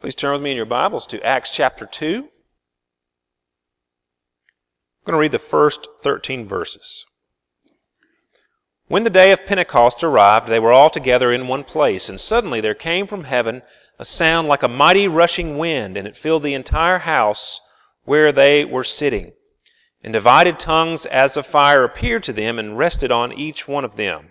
Please turn with me in your Bibles to Acts chapter 2. I'm going to read the first 13 verses. When the day of Pentecost arrived, they were all together in one place, and suddenly there came from heaven a sound like a mighty rushing wind, and it filled the entire house where they were sitting. And divided tongues as of fire appeared to them and rested on each one of them.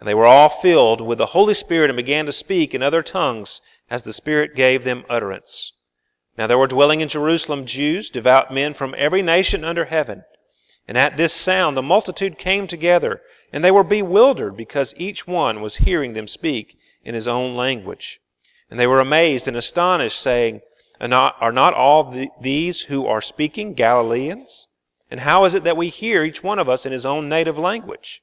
And they were all filled with the Holy Spirit and began to speak in other tongues as the Spirit gave them utterance. Now there were dwelling in Jerusalem Jews, devout men from every nation under heaven. And at this sound the multitude came together, and they were bewildered, because each one was hearing them speak in his own language. And they were amazed and astonished, saying, Are not, are not all these who are speaking Galileans? And how is it that we hear each one of us in his own native language?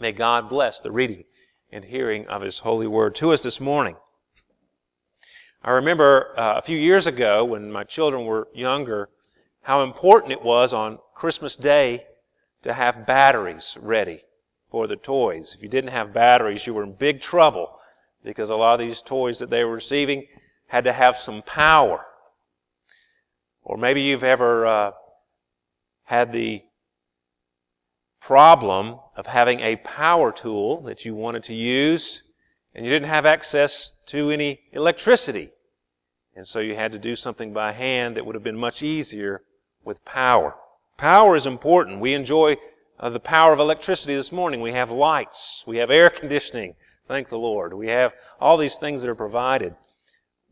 May God bless the reading and hearing of His holy word to us this morning. I remember uh, a few years ago when my children were younger how important it was on Christmas Day to have batteries ready for the toys. If you didn't have batteries, you were in big trouble because a lot of these toys that they were receiving had to have some power. Or maybe you've ever uh, had the problem of having a power tool that you wanted to use and you didn't have access to any electricity. And so you had to do something by hand that would have been much easier with power. Power is important. We enjoy uh, the power of electricity this morning. We have lights. We have air conditioning. Thank the Lord. We have all these things that are provided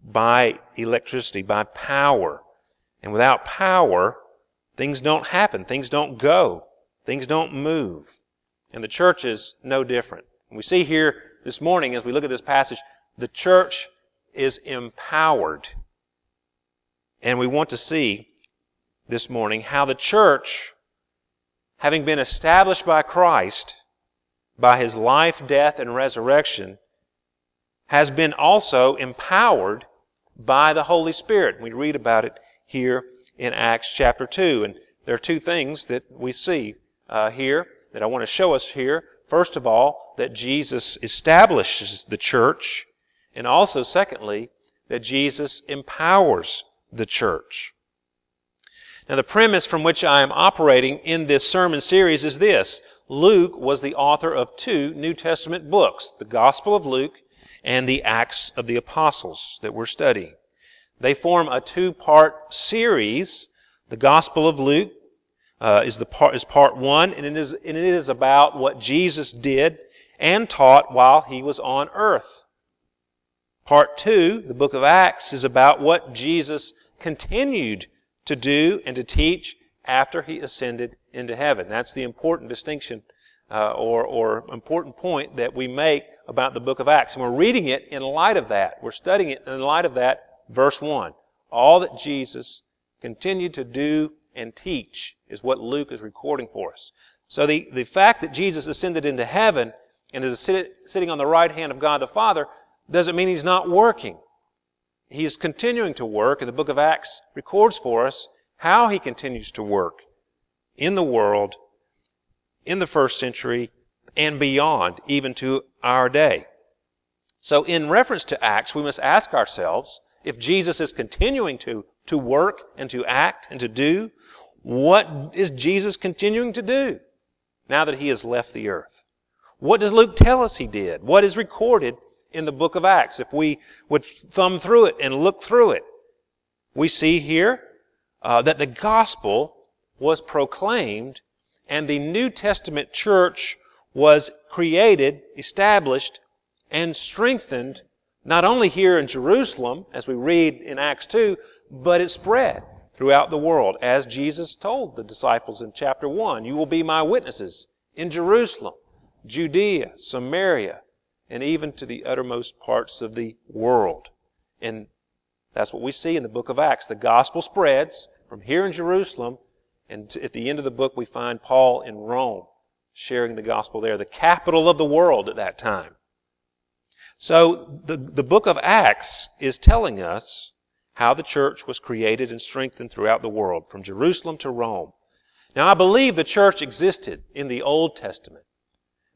by electricity, by power. And without power, things don't happen. Things don't go. Things don't move. And the church is no different. We see here this morning, as we look at this passage, the church is empowered. And we want to see this morning how the church, having been established by Christ, by his life, death, and resurrection, has been also empowered by the Holy Spirit. We read about it here in Acts chapter 2. And there are two things that we see uh, here that I want to show us here. First of all, that Jesus establishes the church, and also, secondly, that Jesus empowers the church. Now, the premise from which I am operating in this sermon series is this Luke was the author of two New Testament books, the Gospel of Luke and the Acts of the Apostles that we're studying. They form a two part series. The Gospel of Luke uh, is, the part, is part one, and it is, and it is about what Jesus did and taught while he was on earth. Part two, the book of Acts, is about what Jesus continued to do and to teach after he ascended into heaven. That's the important distinction uh, or, or important point that we make about the book of Acts. And we're reading it in light of that. We're studying it in light of that, verse 1. All that Jesus continued to do and teach is what Luke is recording for us. So the, the fact that Jesus ascended into heaven and is sit, sitting on the right hand of God the Father doesn't mean he's not working. He is continuing to work, and the book of Acts records for us how he continues to work in the world, in the first century, and beyond, even to our day. So, in reference to Acts, we must ask ourselves if Jesus is continuing to, to work and to act and to do, what is Jesus continuing to do now that he has left the earth? What does Luke tell us he did? What is recorded in the book of Acts? If we would thumb through it and look through it, we see here uh, that the gospel was proclaimed and the New Testament church was created, established, and strengthened not only here in Jerusalem, as we read in Acts 2, but it spread throughout the world, as Jesus told the disciples in chapter 1. You will be my witnesses in Jerusalem, Judea, Samaria, and even to the uttermost parts of the world. And that's what we see in the book of Acts. The gospel spreads from here in Jerusalem, and at the end of the book, we find Paul in Rome sharing the gospel there, the capital of the world at that time. So the, the book of Acts is telling us how the church was created and strengthened throughout the world, from Jerusalem to Rome. Now, I believe the church existed in the Old Testament.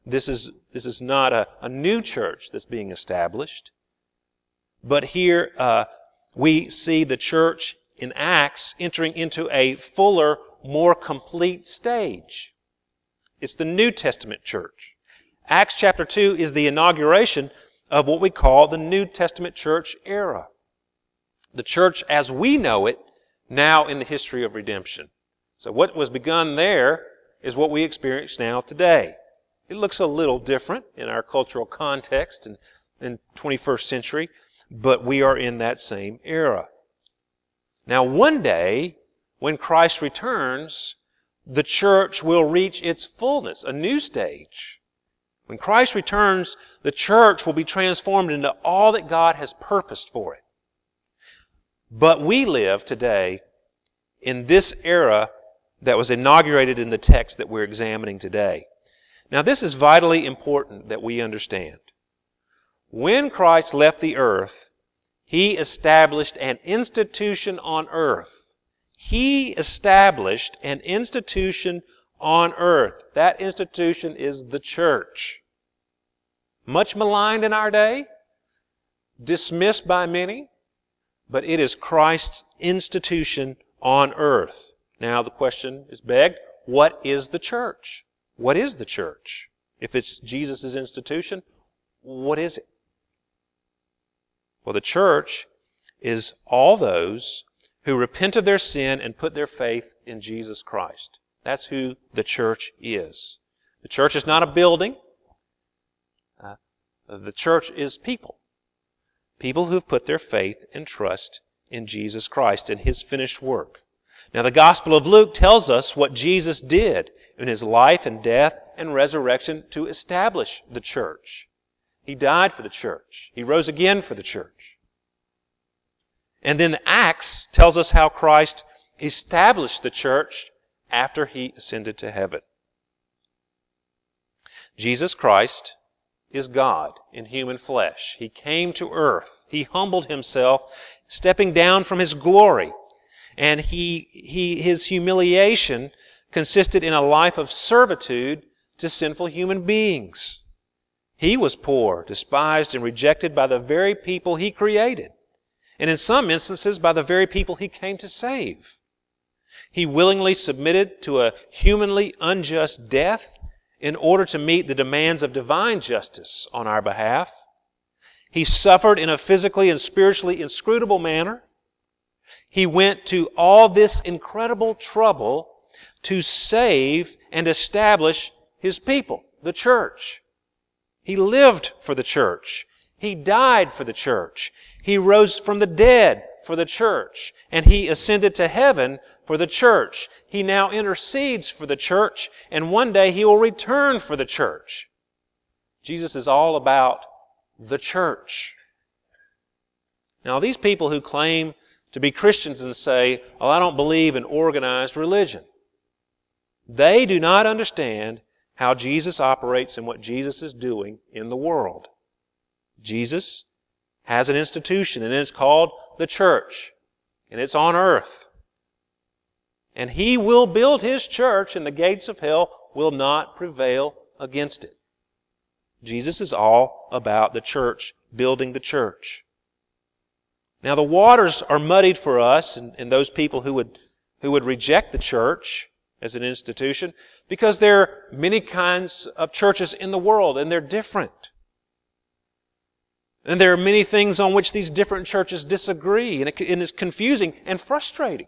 This is, this is not a, a new church that's being established. But here uh, we see the church in Acts entering into a fuller, more complete stage. It's the New Testament church. Acts chapter 2 is the inauguration of what we call the New Testament church era the church as we know it now in the history of redemption. So what was begun there is what we experience now today. It looks a little different in our cultural context and in 21st century, but we are in that same era. Now one day, when Christ returns, the church will reach its fullness, a new stage. When Christ returns, the church will be transformed into all that God has purposed for it. But we live today in this era that was inaugurated in the text that we're examining today. Now, this is vitally important that we understand. When Christ left the earth, he established an institution on earth. He established an institution on earth. That institution is the church. Much maligned in our day, dismissed by many, but it is Christ's institution on earth. Now the question is begged, what is the church? What is the church? If it's Jesus' institution, what is it? Well, the church is all those who repent of their sin and put their faith in Jesus Christ. That's who the church is. The church is not a building. The church is people. People who've put their faith and trust in Jesus Christ and His finished work. Now, the Gospel of Luke tells us what Jesus did in His life and death and resurrection to establish the church. He died for the church. He rose again for the church. And then Acts tells us how Christ established the church after He ascended to heaven. Jesus Christ is God in human flesh. He came to earth. He humbled himself, stepping down from his glory. And he, he, his humiliation consisted in a life of servitude to sinful human beings. He was poor, despised, and rejected by the very people he created, and in some instances by the very people he came to save. He willingly submitted to a humanly unjust death in order to meet the demands of divine justice on our behalf. He suffered in a physically and spiritually inscrutable manner. He went to all this incredible trouble to save and establish his people, the church. He lived for the church. He died for the church. He rose from the dead for the church. And he ascended to heaven for the church. He now intercedes for the church, and one day he will return for the church. Jesus is all about the church. Now, these people who claim to be Christians and say, Oh, I don't believe in organized religion, they do not understand how Jesus operates and what Jesus is doing in the world. Jesus has an institution, and it's called the church, and it's on earth. And he will build his church, and the gates of hell will not prevail against it. Jesus is all about the church, building the church. Now, the waters are muddied for us and, and those people who would, who would reject the church as an institution because there are many kinds of churches in the world and they're different. And there are many things on which these different churches disagree, and, it, and it's confusing and frustrating.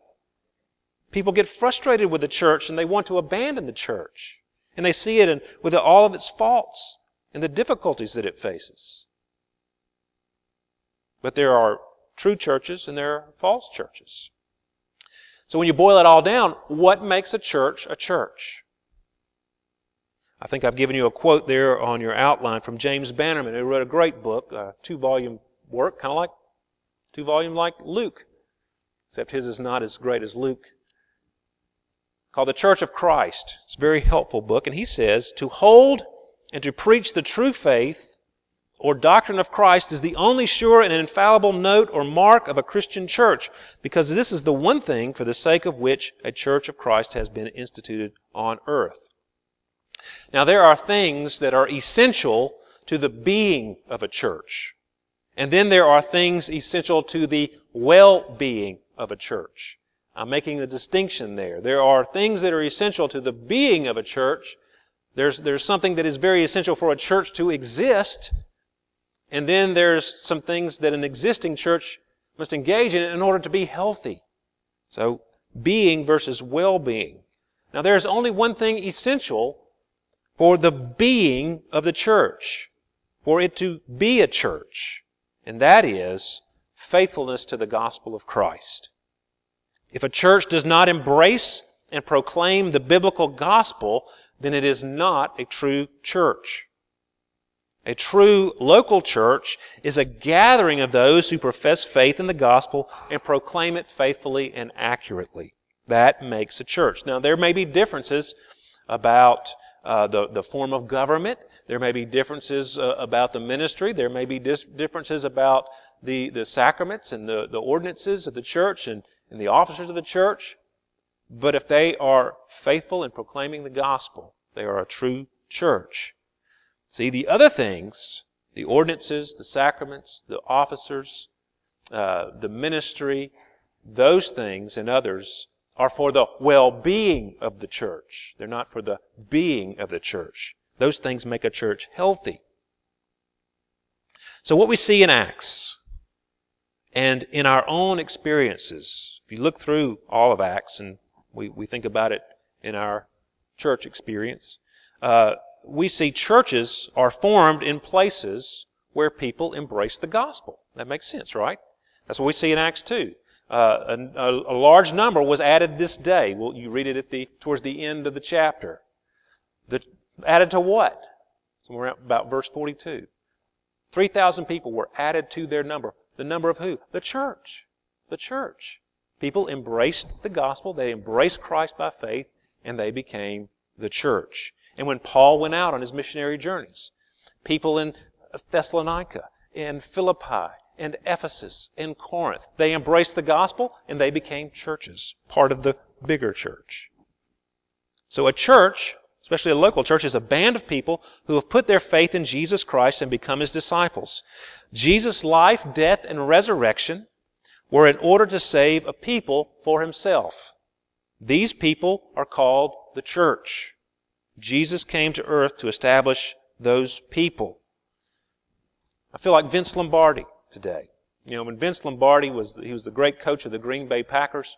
People get frustrated with the church and they want to abandon the church. And they see it in, with all of its faults and the difficulties that it faces. But there are true churches and there are false churches. So when you boil it all down, what makes a church a church? I think I've given you a quote there on your outline from James Bannerman, who wrote a great book, a two volume work, kind of like two volume like Luke, except his is not as great as Luke. Called The Church of Christ. It's a very helpful book, and he says to hold and to preach the true faith or doctrine of Christ is the only sure and infallible note or mark of a Christian church, because this is the one thing for the sake of which a church of Christ has been instituted on earth. Now, there are things that are essential to the being of a church. And then there are things essential to the well being of a church. I'm making the distinction there. There are things that are essential to the being of a church. There's, there's something that is very essential for a church to exist. And then there's some things that an existing church must engage in in order to be healthy. So, being versus well being. Now, there's only one thing essential for the being of the church, for it to be a church and that is faithfulness to the gospel of Christ. If a church does not embrace and proclaim the biblical gospel, then it is not a true church. A true local church is a gathering of those who profess faith in the gospel and proclaim it faithfully and accurately. That makes a church. Now, there may be differences about uh, the, the form of government. There may be differences uh, about the ministry. There may be dis- differences about the, the sacraments and the, the ordinances of the church and, and the officers of the church. But if they are faithful in proclaiming the gospel, they are a true church. See, the other things, the ordinances, the sacraments, the officers, uh, the ministry, those things and others are for the well being of the church. They're not for the being of the church. Those things make a church healthy. So, what we see in Acts and in our own experiences, if you look through all of Acts and we, we think about it in our church experience, uh, we see churches are formed in places where people embrace the gospel. That makes sense, right? That's what we see in Acts 2. Uh, a, a, large number was added this day. Well, you read it at the towards the end of the chapter. The, added to what? Somewhere about verse 42. 3,000 people were added to their number. The number of who? The church. The church. People embraced the gospel, they embraced Christ by faith, and they became the church. And when Paul went out on his missionary journeys, people in Thessalonica, in Philippi, and Ephesus and Corinth. They embraced the gospel and they became churches, part of the bigger church. So a church, especially a local church, is a band of people who have put their faith in Jesus Christ and become his disciples. Jesus' life, death, and resurrection were in order to save a people for himself. These people are called the church. Jesus came to earth to establish those people. I feel like Vince Lombardi today. You know, when Vince Lombardi was he was the great coach of the Green Bay Packers,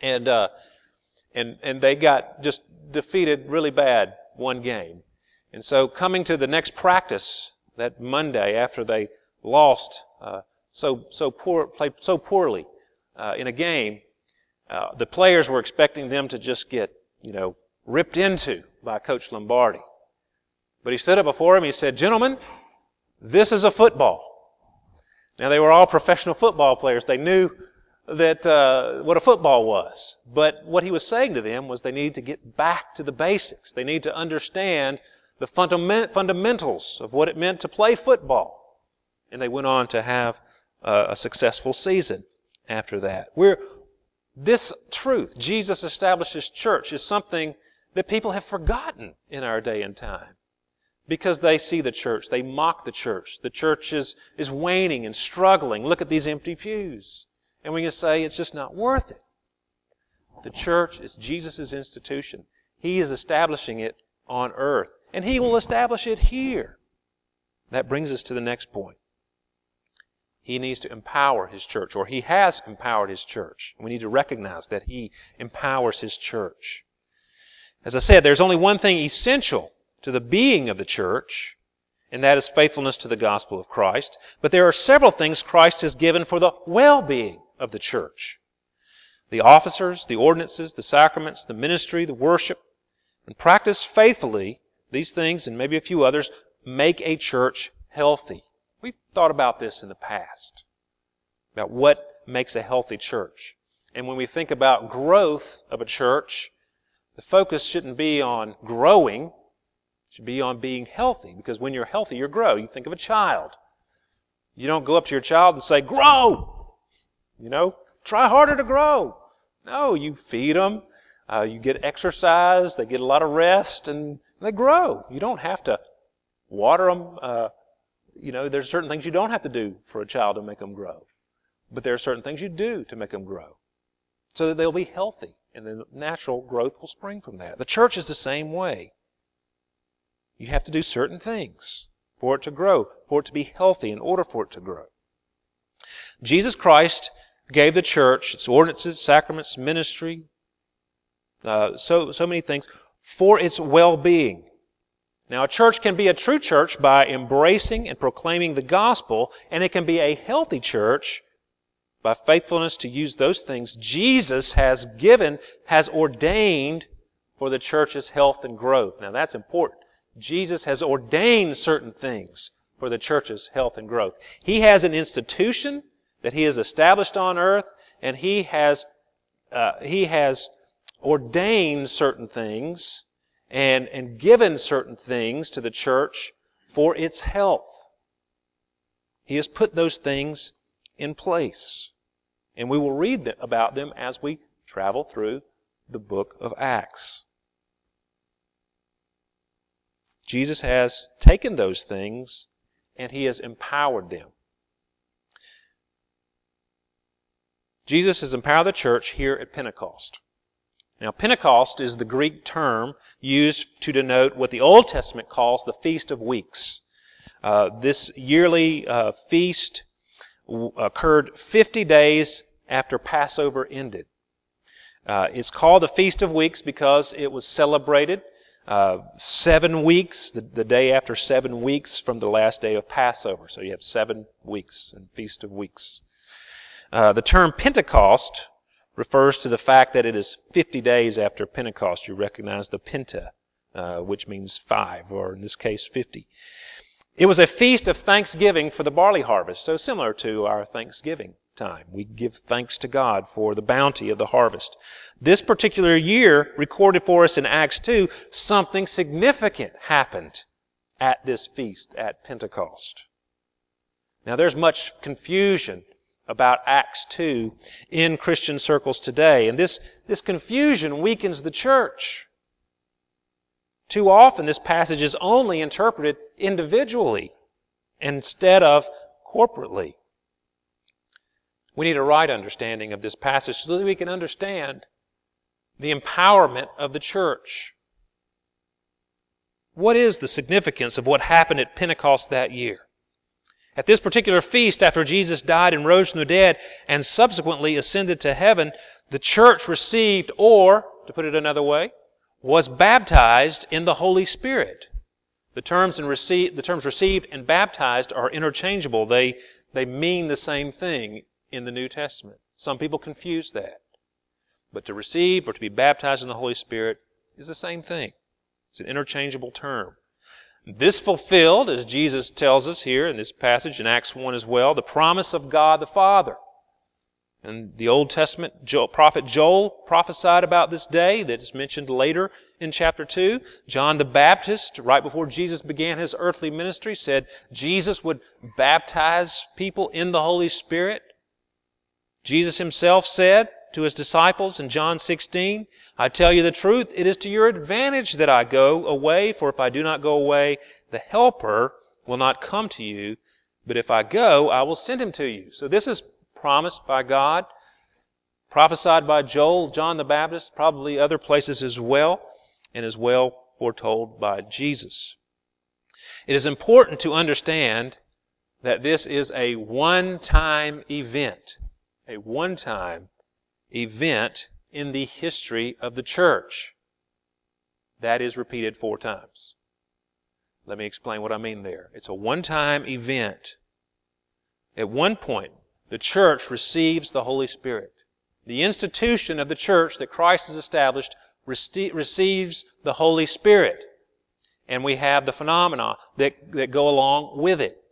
and uh, and and they got just defeated really bad one game, and so coming to the next practice that Monday after they lost uh, so so poor played so poorly uh, in a game, uh, the players were expecting them to just get you know ripped into by Coach Lombardi, but he stood up before him. He said, "Gentlemen, this is a football." Now, they were all professional football players. They knew that uh, what a football was. But what he was saying to them was they needed to get back to the basics. They need to understand the fundament, fundamentals of what it meant to play football. And they went on to have uh, a successful season after that. We're, this truth, Jesus establishes church, is something that people have forgotten in our day and time because they see the church. They mock the church. The church is, is waning and struggling. Look at these empty pews. And we can say it's just not worth it. The church is Jesus' institution. He is establishing it on earth. And He will establish it here. That brings us to the next point. He needs to empower His church, or He has empowered His church. We need to recognize that He empowers His church. As I said, there's only one thing essential to the being of the church, and that is faithfulness to the gospel of Christ. But there are several things Christ has given for the well being of the church the officers, the ordinances, the sacraments, the ministry, the worship. And practice faithfully, these things and maybe a few others make a church healthy. We've thought about this in the past. about what makes a healthy church. And when we think about growth of a church, the focus shouldn't be on growing, it should be on being healthy. Because when you're healthy, you grow. You think of a child. You don't go up to your child and say, Grow! You know, try harder to grow. No, you feed them, uh, you get exercise, they get a lot of rest, and they grow. You don't have to water them. Uh, you know, there's certain things you don't have to do for a child to make them grow. But there are certain things you do to make them grow so that they'll be healthy. And the natural growth will spring from that. The church is the same way. You have to do certain things for it to grow, for it to be healthy, in order for it to grow. Jesus Christ gave the church its ordinances, sacraments, ministry, uh, so, so many things for its well being. Now, a church can be a true church by embracing and proclaiming the gospel, and it can be a healthy church by faithfulness to use those things Jesus has given, has ordained for the church's health and growth. Now, that's important. Jesus has ordained certain things for the church's health and growth. He has an institution that He has established on earth, and He has, uh, he has ordained certain things and, and given certain things to the church for its health. He has put those things in place. And we will read about them as we travel through the book of Acts. Jesus has taken those things and he has empowered them. Jesus has empowered the church here at Pentecost. Now, Pentecost is the Greek term used to denote what the Old Testament calls the Feast of Weeks. Uh, this yearly uh, feast w- occurred 50 days after Passover ended. Uh, it's called the Feast of Weeks because it was celebrated uh, seven weeks, the, the, day after seven weeks from the last day of Passover. So you have seven weeks and Feast of Weeks. Uh, the term Pentecost refers to the fact that it is 50 days after Pentecost. You recognize the penta, uh, which means five, or in this case, 50. It was a feast of thanksgiving for the barley harvest, so similar to our Thanksgiving time. We give thanks to God for the bounty of the harvest. This particular year, recorded for us in Acts 2, something significant happened at this feast at Pentecost. Now, there's much confusion about Acts 2 in Christian circles today. And this, this confusion weakens the church. Too often, this passage is only interpreted individually instead of corporately. We need a right understanding of this passage so that we can understand the empowerment of the church. What is the significance of what happened at Pentecost that year? At this particular feast, after Jesus died and rose from the dead and subsequently ascended to heaven, the church received, or, to put it another way, was baptized in the Holy Spirit. The terms, and receive, the terms received and baptized are interchangeable. They, they mean the same thing in the New Testament. Some people confuse that. But to receive or to be baptized in the Holy Spirit is the same thing. It's an interchangeable term. This fulfilled, as Jesus tells us here in this passage in Acts 1 as well, the promise of God the Father. And the Old Testament Joel, prophet Joel prophesied about this day that is mentioned later in chapter 2. John the Baptist, right before Jesus began his earthly ministry, said Jesus would baptize people in the Holy Spirit. Jesus himself said, to his disciples in John 16, I tell you the truth, it is to your advantage that I go away, for if I do not go away, the Helper will not come to you, but if I go, I will send him to you. So this is promised by God, prophesied by Joel, John the Baptist, probably other places as well, and as well foretold by Jesus. It is important to understand that this is a one time event. A one time event in the history of the church. That is repeated four times. Let me explain what I mean there. It's a one time event. At one point, the church receives the Holy Spirit. The institution of the church that Christ has established receives the Holy Spirit. And we have the phenomena that, that go along with it.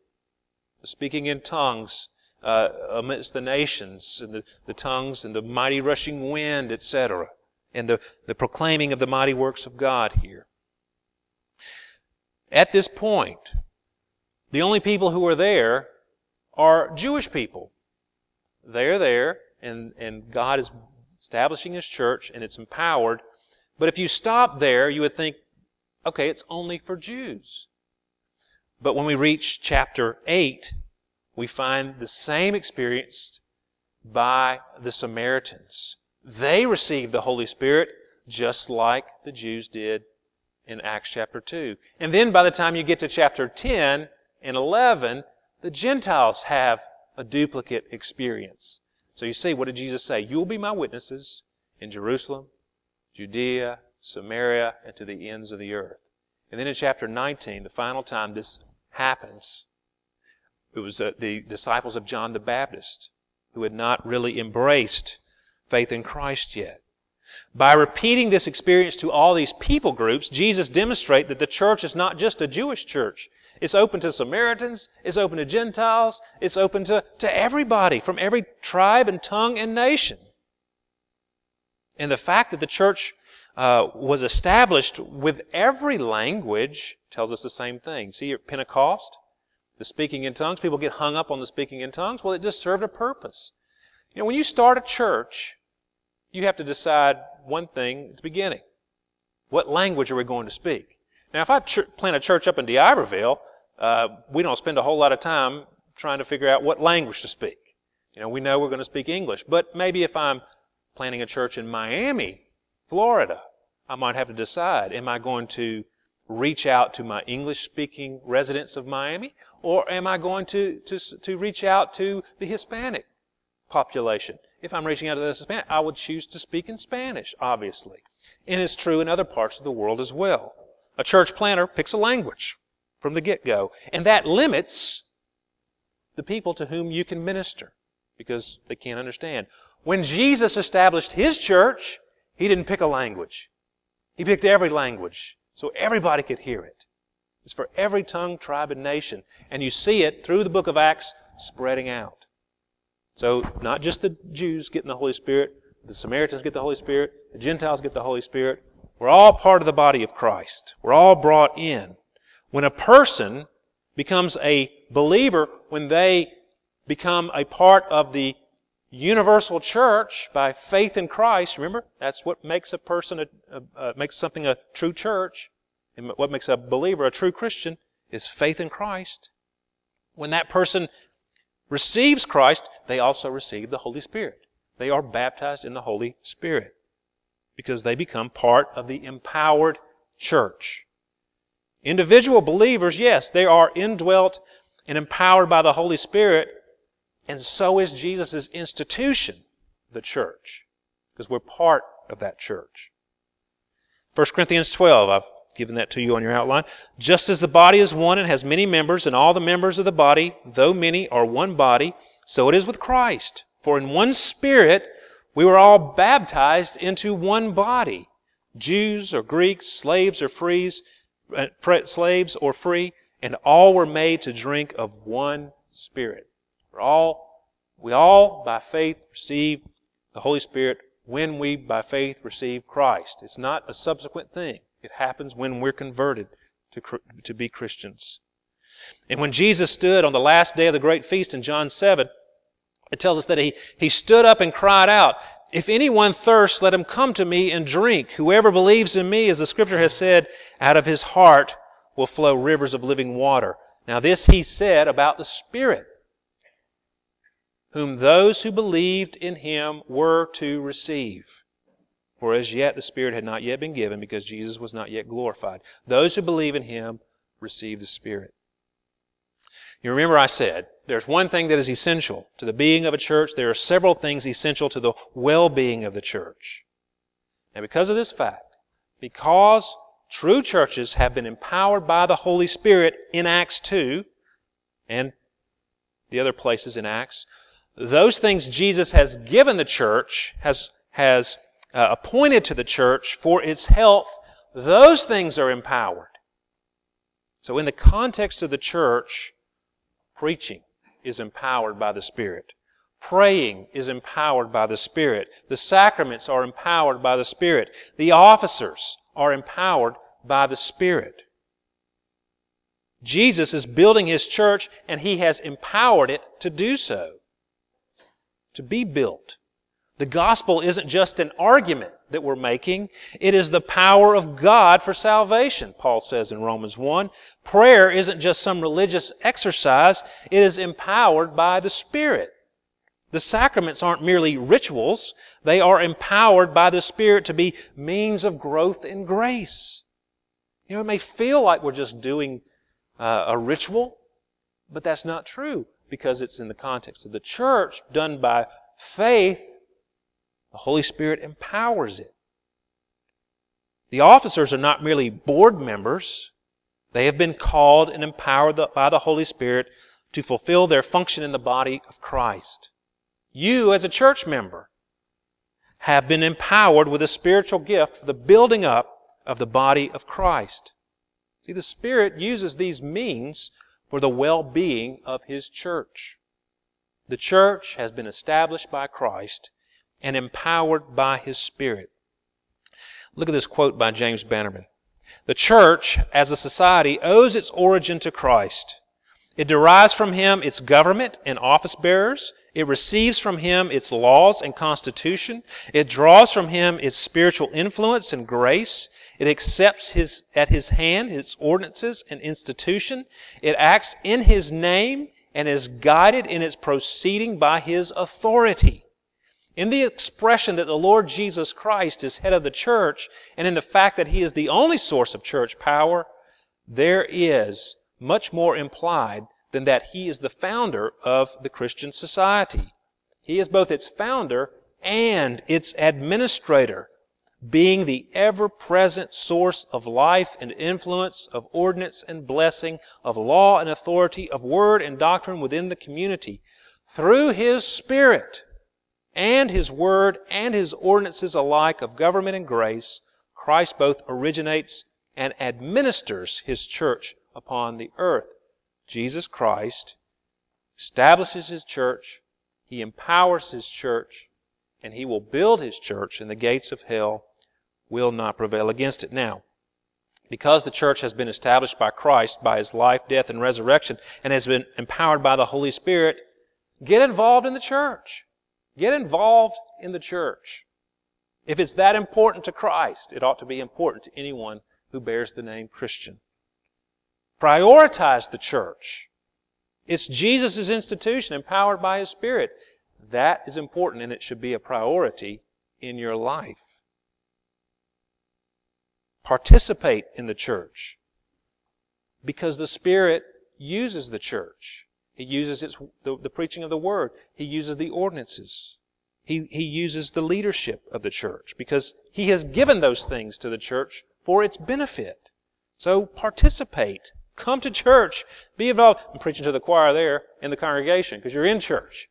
Speaking in tongues, uh, amidst the nations, and the, the tongues, and the mighty rushing wind, etc., and the, the proclaiming of the mighty works of God here. At this point, the only people who are there are Jewish people. They're there, and, and God is establishing His church, and it's empowered. But if you stop there, you would think, okay, it's only for Jews. But when we reach chapter 8, we find the same experience by the Samaritans. They received the Holy Spirit just like the Jews did in Acts chapter 2. And then by the time you get to chapter 10 and 11, the Gentiles have a duplicate experience. So you see, what did Jesus say? You will be my witnesses in Jerusalem, Judea, Samaria, and to the ends of the earth. And then in chapter 19, the final time this happens, it was uh, the disciples of John the Baptist who had not really embraced faith in Christ yet. By repeating this experience to all these people groups, Jesus demonstrates that the church is not just a Jewish church. It's open to Samaritans, it's open to Gentiles, it's open to, to everybody from every tribe and tongue and nation. And the fact that the church uh, was established with every language tells us the same thing. See, at Pentecost, the speaking in tongues. People get hung up on the speaking in tongues. Well, it just served a purpose. You know, when you start a church, you have to decide one thing at the beginning. What language are we going to speak? Now, if I ch- plant a church up in D'Iberville, uh, we don't spend a whole lot of time trying to figure out what language to speak. You know, we know we're going to speak English, but maybe if I'm planting a church in Miami, Florida, I might have to decide, am I going to reach out to my English speaking residents of Miami, or am I going to, to, to reach out to the Hispanic population? If I'm reaching out to the Hispanic, I would choose to speak in Spanish, obviously. And it's true in other parts of the world as well. A church planter picks a language from the get go, and that limits the people to whom you can minister because they can't understand. When Jesus established his church, he didn't pick a language. He picked every language so everybody could hear it. It's for every tongue, tribe, and nation. And you see it through the book of Acts spreading out. So not just the Jews getting the Holy Spirit, the Samaritans get the Holy Spirit, the Gentiles get the Holy Spirit. We're all part of the body of Christ. We're all brought in. When a person becomes a believer, when they become a part of the universal church by faith in Christ. Remember, that's what makes a person a, a, a, makes something a true church, and what makes a believer a true Christian is faith in Christ. When that person receives Christ, they also receive the Holy Spirit. They are baptized in the Holy Spirit because they become part of the empowered church. Individual believers, yes, they are indwelt and empowered by the Holy Spirit and so is Jesus' institution, the church, because we're part of that church. 1 Corinthians 12, I've given that to you on your outline. Just as the body is one and has many members, and all the members of the body, though many, are one body, so it is with Christ. For in one Spirit we were all baptized into one body Jews or Greeks, slaves or frees, uh, slaves or free, and all were made to drink of one Spirit. We're all, we all, by faith, receive the Holy Spirit when we, by faith, receive Christ. It's not a subsequent thing. It happens when we're converted to, to be Christians. And when Jesus stood on the last day of the great feast in John 7, it tells us that he, he stood up and cried out, If anyone thirsts, let him come to me and drink. Whoever believes in me, as the scripture has said, out of his heart will flow rivers of living water. Now, this he said about the Spirit whom those who believed in him were to receive. For as yet the Spirit had not yet been given because Jesus was not yet glorified. Those who believe in him receive the Spirit. You remember I said there's one thing that is essential to the being of a church. There are several things essential to the well being of the church. Now, because of this fact, because true churches have been empowered by the Holy Spirit in Acts 2 and the other places in Acts, those things Jesus has given the church, has, has uh, appointed to the church for its health, those things are empowered. So, in the context of the church, preaching, is empowered by the Spirit. Praying is empowered by the Spirit. The sacraments are empowered by the Spirit. The officers are empowered by the Spirit. Jesus is building His church and He has empowered it to do so, to be built. The gospel isn't just an argument that we're making, it is the power of God for salvation, Paul says in Romans 1. Prayer isn't just some religious exercise, it is empowered by the Spirit. The sacraments aren't merely rituals, they are empowered by the Spirit to be means of growth in grace. You know, it may feel like we're just doing uh, a ritual, but that's not true because it's in the context of the church done by faith. The Holy Spirit empowers it. The officers are not merely board members. They have been called and empowered by the Holy Spirit to fulfill their function in the body of Christ. You, as a church member, have been empowered with a spiritual gift for the building up of the body of Christ. See, the Spirit uses these means for the well being of His church. The church has been established by Christ and empowered by His Spirit. Look at this quote by James Bannerman. The church, as a society, owes its origin to Christ. It derives from him its government and office bearers. It receives from him its laws and constitution. It draws from him its spiritual influence and grace. It accepts his, at his hand its ordinances and institution. It acts in his name and is guided in its proceeding by his authority. In the expression that the Lord Jesus Christ is head of the church, and in the fact that he is the only source of church power, there is much more implied than that he is the founder of the Christian society. He is both its founder and its administrator, being the ever present source of life and influence, of ordinance and blessing, of law and authority, of word and doctrine within the community. Through his Spirit and his word and his ordinances alike of government and grace, Christ both originates and administers his church upon the earth. Jesus Christ establishes his church, he empowers his church, and he will build his church, and the gates of hell will not prevail against it. Now, because the church has been established by Christ by his life, death, and resurrection, and has been empowered by the Holy Spirit, get involved in the church. Get involved in the church. If it's that important to Christ, it ought to be important to anyone who bears the name Christian. Prioritize the church. It's Jesus' institution empowered by His Spirit. That is important and it should be a priority in your life. Participate in the church because the Spirit uses the church. He uses its, the, the preaching of the Word. He uses the ordinances. He, he uses the leadership of the church because He has given those things to the church for its benefit. So participate Come to church. Be involved. I'm preaching to the choir there in the congregation because you're in church.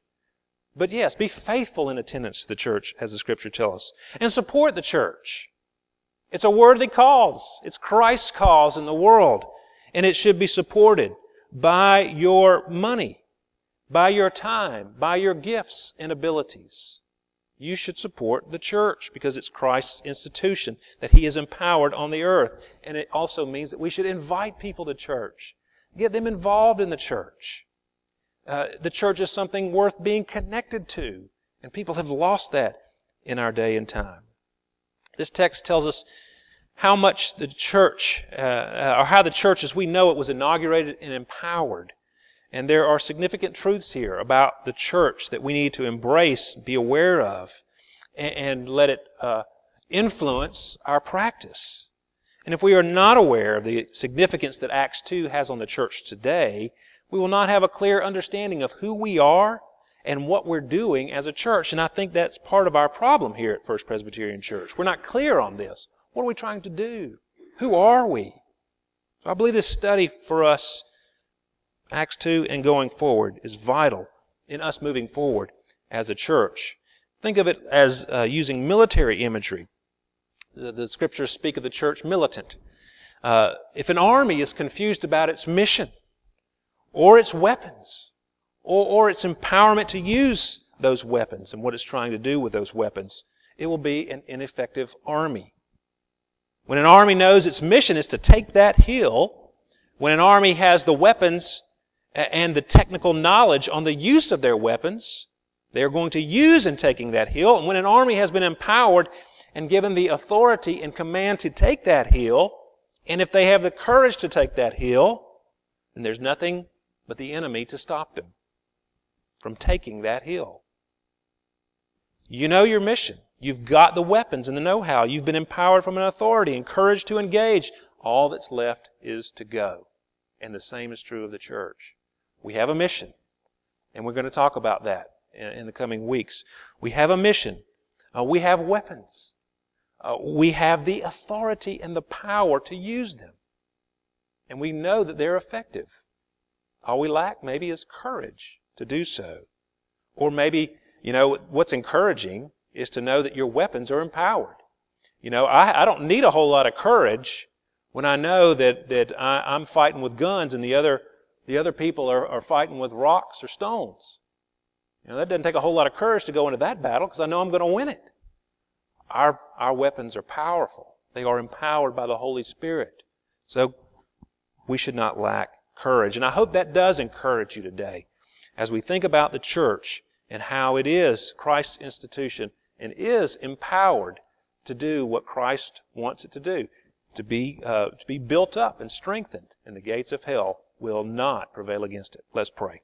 But yes, be faithful in attendance to the church, as the scripture tells us, and support the church. It's a worthy cause. It's Christ's cause in the world, and it should be supported by your money, by your time, by your gifts and abilities you should support the church because it's Christ's institution that He has empowered on the earth. And it also means that we should invite people to church, get them involved in the church. Uh, the church is something worth being connected to, and people have lost that in our day and time. This text tells us how much the church, uh, or how the church as we know it was inaugurated and empowered. And there are significant truths here about the church that we need to embrace, be aware of, and, and let it uh, influence our practice. And if we are not aware of the significance that Acts 2 has on the church today, we will not have a clear understanding of who we are and what we're doing as a church. And I think that's part of our problem here at First Presbyterian Church. We're not clear on this. What are we trying to do? Who are we? So I believe this study for us Acts 2 and going forward is vital in us moving forward as a church. Think of it as uh, using military imagery. The, the, scriptures speak of the church militant. Uh, if an army is confused about its mission, or its weapons, or, or its empowerment to use those weapons and what it's trying to do with those weapons, it will be an ineffective army. When an army knows its mission is to take that hill, when an army has the weapons and the technical knowledge on the use of their weapons, they are going to use in taking that hill. And when an army has been empowered and given the authority and command to take that hill, and if they have the courage to take that hill, then there's nothing but the enemy to stop them from taking that hill. You know your mission. You've got the weapons and the know how. You've been empowered from an authority, encouraged to engage. All that's left is to go. And the same is true of the church. We have a mission, and we're going to talk about that in, in the coming weeks. We have a mission. Uh, we have weapons. Uh, we have the authority and the power to use them. And we know that they're effective. All we lack maybe is courage to do so. Or maybe, you know, what's encouraging is to know that your weapons are empowered. You know, I, I don't need a whole lot of courage when I know that, that I, I'm fighting with guns and the other, the other people are, are fighting with rocks or stones. You know, that doesn't take a whole lot of courage to go into that battle because I know I'm going to win it. Our, our weapons are powerful. They are empowered by the Holy Spirit. So we should not lack courage. And I hope that does encourage you today as we think about the church and how it is Christ's institution and is empowered to do what Christ wants it to do, to be, uh, to be built up and strengthened, and the gates of hell will not prevail against it. Let's pray.